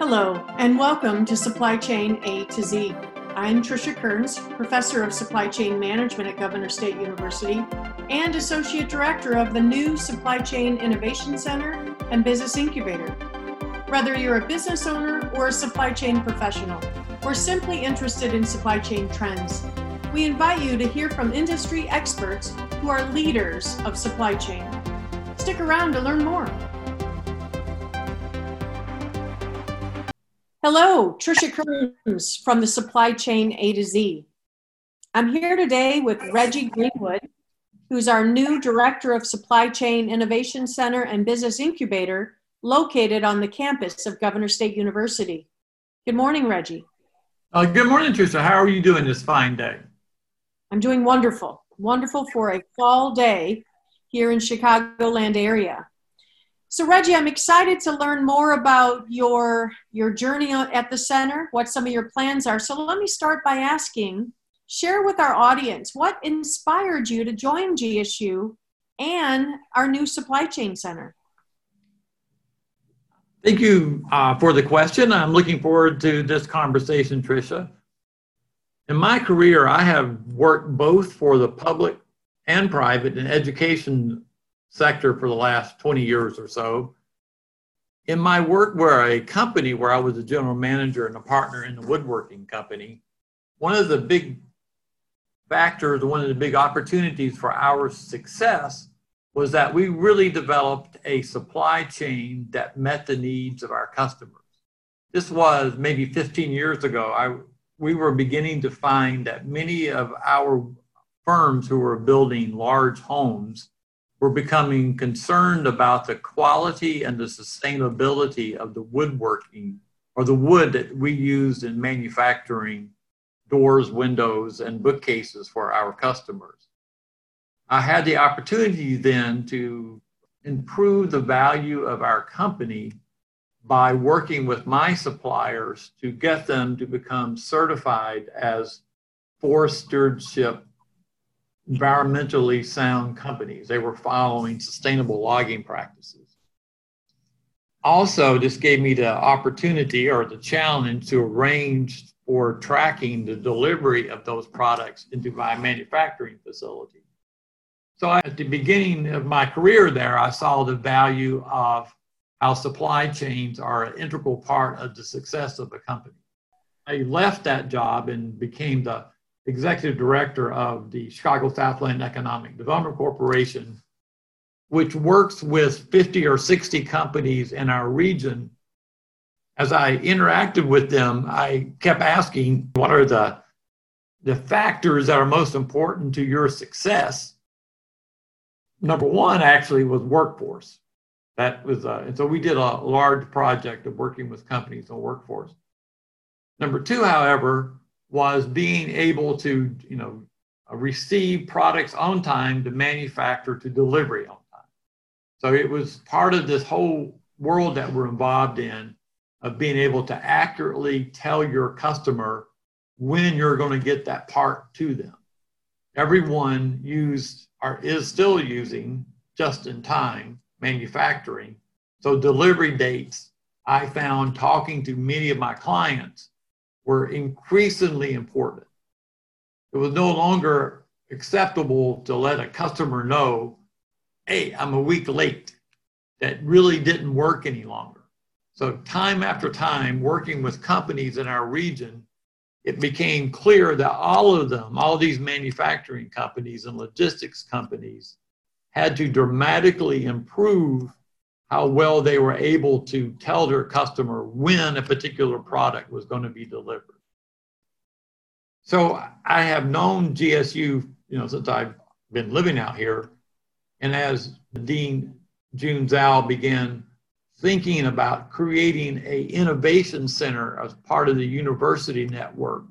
Hello, and welcome to Supply Chain A to Z. I'm Tricia Kearns, Professor of Supply Chain Management at Governor State University and Associate Director of the new Supply Chain Innovation Center and Business Incubator. Whether you're a business owner or a supply chain professional, or simply interested in supply chain trends, we invite you to hear from industry experts who are leaders of supply chain. Stick around to learn more. Hello, Tricia Kearns from the Supply Chain A to Z. I'm here today with Reggie Greenwood, who's our new Director of Supply Chain Innovation Center and Business Incubator located on the campus of Governor State University. Good morning, Reggie. Uh, good morning, Tricia. How are you doing this fine day? I'm doing wonderful, wonderful for a fall day here in Chicagoland area. So Reggie, I'm excited to learn more about your your journey at the center, what some of your plans are. So let me start by asking, share with our audience what inspired you to join GSU and our new supply chain center. Thank you uh, for the question. I'm looking forward to this conversation, Tricia. In my career, I have worked both for the public and private and education sector for the last 20 years or so. In my work where a company where I was a general manager and a partner in the woodworking company, one of the big factors, one of the big opportunities for our success was that we really developed a supply chain that met the needs of our customers. This was maybe 15 years ago. I, we were beginning to find that many of our firms who were building large homes were becoming concerned about the quality and the sustainability of the woodworking or the wood that we used in manufacturing doors, windows, and bookcases for our customers. I had the opportunity then to improve the value of our company by working with my suppliers to get them to become certified as forest stewardship environmentally sound companies. They were following sustainable logging practices. Also, this gave me the opportunity or the challenge to arrange for tracking the delivery of those products into my manufacturing facility. So, at the beginning of my career there, I saw the value of how supply chains are an integral part of the success of a company. I left that job and became the executive director of the Chicago Southland Economic Development Corporation, which works with 50 or 60 companies in our region. As I interacted with them, I kept asking, what are the, the factors that are most important to your success? Number one actually was workforce. That was, uh, and so we did a large project of working with companies on workforce. Number two, however, was being able to, you know, receive products on time to manufacture to delivery on time. So it was part of this whole world that we're involved in of being able to accurately tell your customer when you're going to get that part to them. Everyone used or is still using just in time manufacturing. So delivery dates, I found talking to many of my clients were increasingly important. It was no longer acceptable to let a customer know, hey, I'm a week late. That really didn't work any longer. So, time after time, working with companies in our region, it became clear that all of them, all these manufacturing companies and logistics companies, had to dramatically improve how well they were able to tell their customer when a particular product was going to be delivered. So I have known GSU, you know, since I've been living out here. And as Dean June Zhao began thinking about creating a innovation center as part of the university network,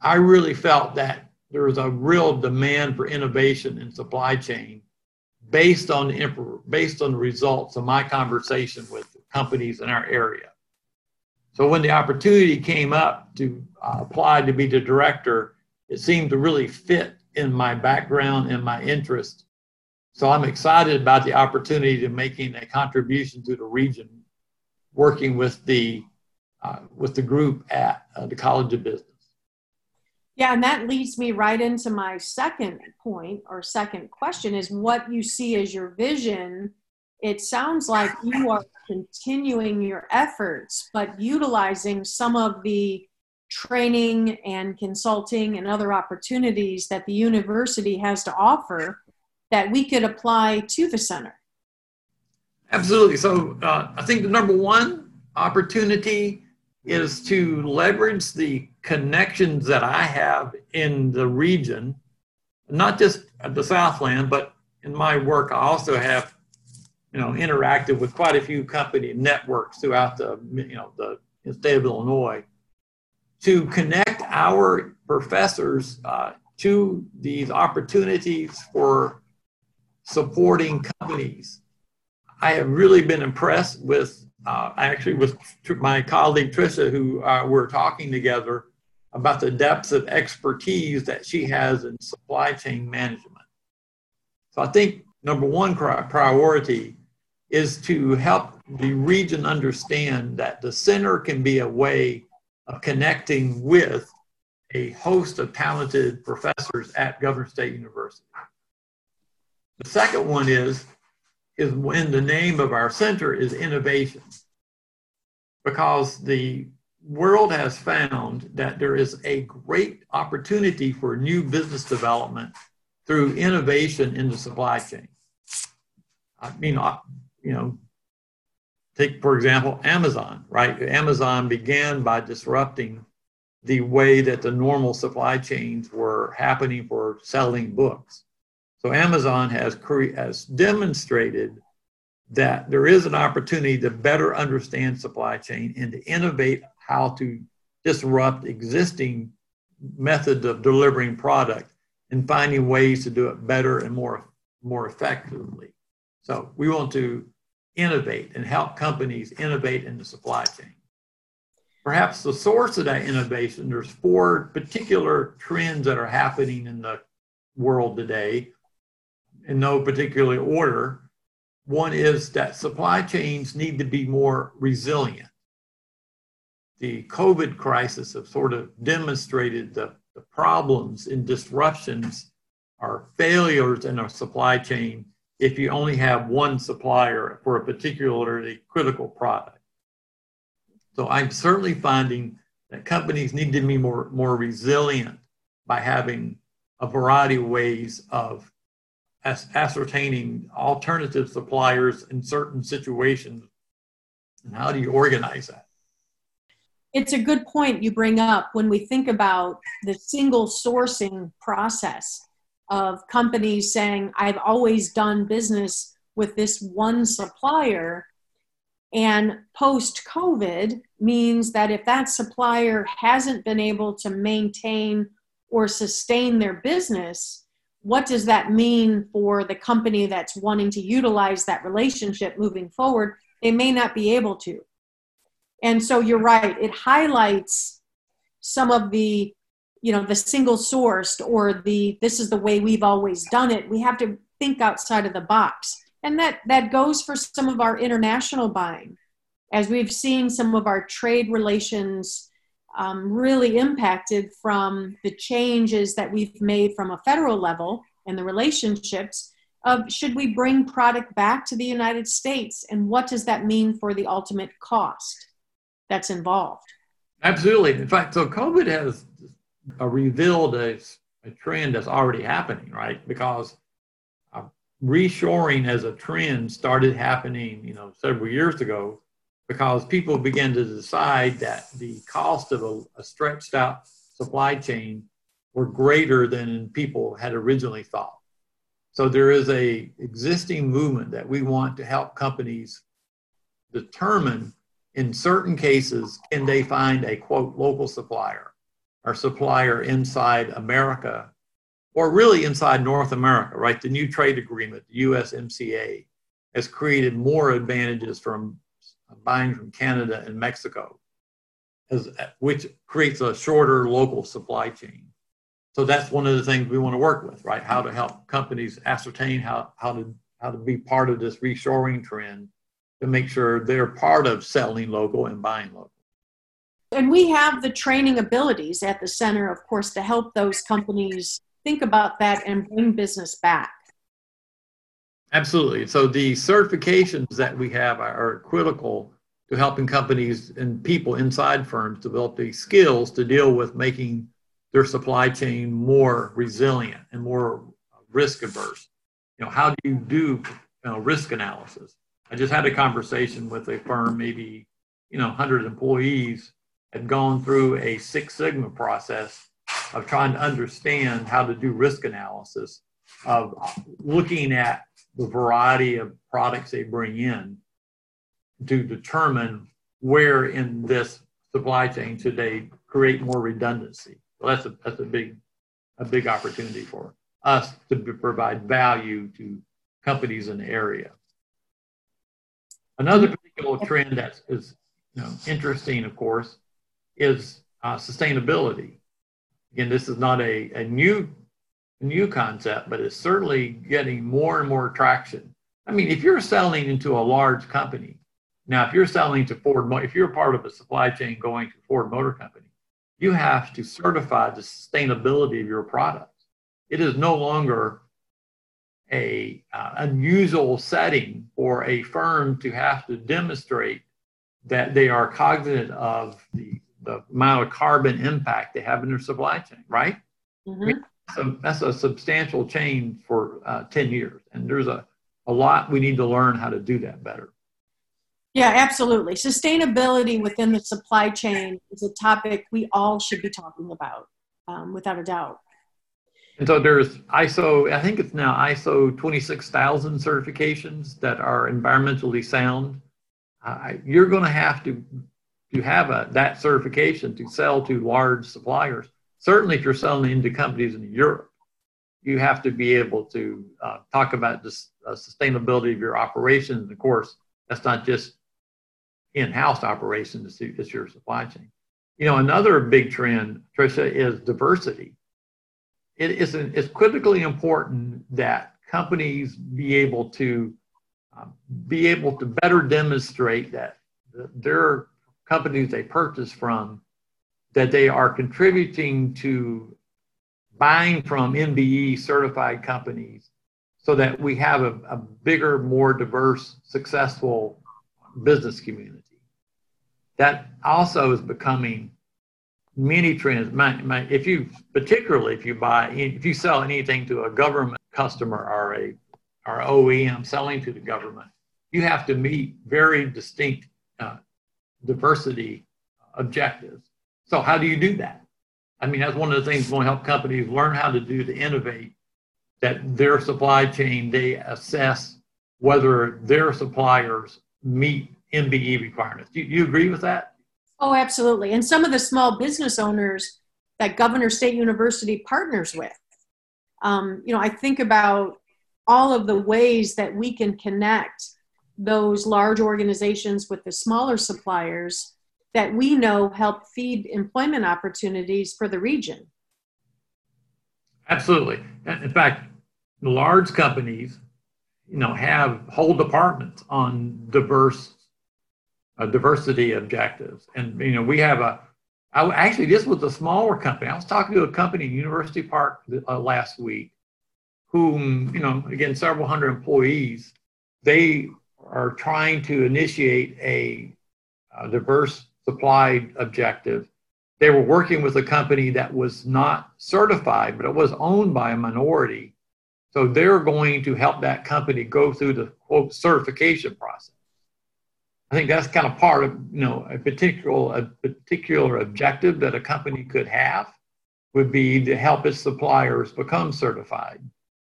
I really felt that there was a real demand for innovation in supply chain based on the, based on the results of my conversation with companies in our area. So when the opportunity came up to uh, apply to be the director, it seemed to really fit in my background and my interest. So I'm excited about the opportunity to making a contribution to the region, working with the uh, with the group at uh, the College of Business. Yeah, and that leads me right into my second point or second question is what you see as your vision. It sounds like you are continuing your efforts, but utilizing some of the training and consulting and other opportunities that the university has to offer that we could apply to the center. Absolutely. So uh, I think the number one opportunity is to leverage the connections that I have in the region, not just the Southland, but in my work, I also have, you know, interacted with quite a few company networks throughout the, you know, the state of Illinois to connect our professors uh, to these opportunities for supporting companies. I have really been impressed with uh, actually with my colleague Tricia, who uh, we're talking together about the depths of expertise that she has in supply chain management. So I think number one priority is to help the region understand that the center can be a way of connecting with a host of talented professors at Governor State University. The second one is is when the name of our center is innovation. Because the world has found that there is a great opportunity for new business development through innovation in the supply chain. I mean, you know, take, for example, Amazon, right? Amazon began by disrupting the way that the normal supply chains were happening for selling books. So Amazon has, cre- has demonstrated that there is an opportunity to better understand supply chain and to innovate how to disrupt existing methods of delivering product and finding ways to do it better and more, more effectively. So we want to innovate and help companies innovate in the supply chain. Perhaps the source of that innovation, there's four particular trends that are happening in the world today in no particular order. One is that supply chains need to be more resilient. The COVID crisis have sort of demonstrated the, the problems and disruptions are failures in our supply chain if you only have one supplier for a particularly critical product. So I'm certainly finding that companies need to be more, more resilient by having a variety of ways of ascertaining alternative suppliers in certain situations. And how do you organize that? It's a good point you bring up when we think about the single sourcing process of companies saying, I've always done business with this one supplier. And post COVID means that if that supplier hasn't been able to maintain or sustain their business, what does that mean for the company that's wanting to utilize that relationship moving forward? They may not be able to. And so you're right, it highlights some of the you know the single sourced or the this is the way we've always done it. We have to think outside of the box. And that that goes for some of our international buying. As we've seen some of our trade relations um, really impacted from the changes that we've made from a federal level and the relationships of should we bring product back to the United States and what does that mean for the ultimate cost that's involved? Absolutely. In fact, so COVID has revealed a, a trend that's already happening, right? Because uh, reshoring as a trend started happening, you know, several years ago because people began to decide that the cost of a, a stretched out supply chain were greater than people had originally thought. So there is a existing movement that we want to help companies determine in certain cases can they find a quote local supplier or supplier inside America or really inside North America, right? The new trade agreement, the USMCA, has created more advantages from buying from Canada and Mexico, as, which creates a shorter local supply chain. So that's one of the things we want to work with, right? How to help companies ascertain how, how to how to be part of this reshoring trend to make sure they're part of selling local and buying local. And we have the training abilities at the center, of course, to help those companies think about that and bring business back. Absolutely. So the certifications that we have are, critical to helping companies and people inside firms develop the skills to deal with making their supply chain more resilient and more risk averse. You know, how do you do you know, risk analysis? I just had a conversation with a firm, maybe you know, 100 employees, had gone through a Six Sigma process of trying to understand how to do risk analysis, of looking at the variety of products they bring in to determine where in this supply chain should they create more redundancy. So that's a that's a big a big opportunity for us to provide value to companies in the area. Another particular trend that is you know, interesting, of course, is uh, sustainability. Again, this is not a, a new new concept, but it's certainly getting more and more traction. I mean, if you're selling into a large company, now if you're selling to Ford, if you're part of a supply chain going to Ford Motor Company, you have to certify the sustainability of your products. It is no longer a uh, unusual setting for a firm to have to demonstrate that they are cognizant of the, the amount of carbon impact they have in their supply chain, right? Mm-hmm. I mean, so that's a substantial change for uh, 10 years. And there's a, a lot we need to learn how to do that better. Yeah, absolutely. Sustainability within the supply chain is a topic we all should be talking about, um, without a doubt. And so there's ISO, I think it's now ISO 26000 certifications that are environmentally sound. Uh, you're going to have to to have a, that certification to sell to large suppliers certainly if you're selling into companies in Europe, you have to be able to uh, talk about the uh, sustainability of your operations. Of course, that's not just in-house operations; it's your supply chain. You know, another big trend, Tricia, is diversity. It is it's critically important that companies be able to uh, be able to better demonstrate that their companies they purchase from that they are contributing to buying from MBE certified companies so that we have a, a bigger, more diverse, successful business community. That also is becoming many trends. My, my, if you, particularly if you buy, if you sell anything to a government customer or a or OEM selling to the government, you have to meet very distinct uh, diversity objectives. So how do you do that? I mean, that's one of the things going to help companies learn how to do to innovate. That their supply chain they assess whether their suppliers meet MBE requirements. Do you agree with that? Oh, absolutely. And some of the small business owners that Governor State University partners with. Um, you know, I think about all of the ways that we can connect those large organizations with the smaller suppliers that we know help feed employment opportunities for the region. Absolutely. In fact, large companies, you know, have whole departments on diverse uh, diversity objectives, and you know, we have a. I, actually, this was a smaller company. I was talking to a company in University Park uh, last week, whom you know, again, several hundred employees. They are trying to initiate a, a diverse supply objective. They were working with a company that was not certified, but it was owned by a minority. So they're going to help that company go through the quote certification process. I think that's kind of part of you know a particular a particular objective that a company could have would be to help its suppliers become certified.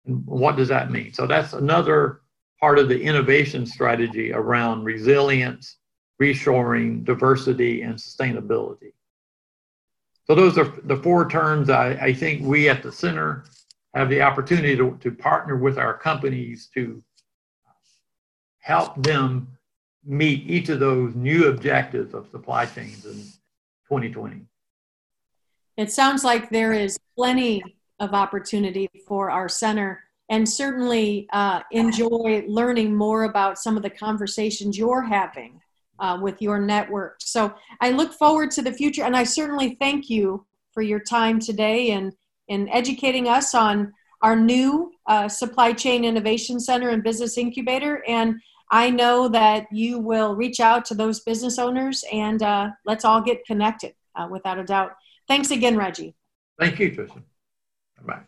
And what does that mean? So that's another part of the innovation strategy around resilience reshoring, diversity, and sustainability. So those are the four terms I, I think we at the center have the opportunity to, to partner with our companies to help them meet each of those new objectives of supply chains in 2020. It sounds like there is plenty of opportunity for our center and certainly uh, enjoy learning more about some of the conversations you're having uh, with your network. So I look forward to the future, and I certainly thank you for your time today and in educating us on our new uh, supply chain innovation center and business incubator. And I know that you will reach out to those business owners and uh, let's all get connected uh, without a doubt. Thanks again, Reggie. Thank you, Tricia. Bye.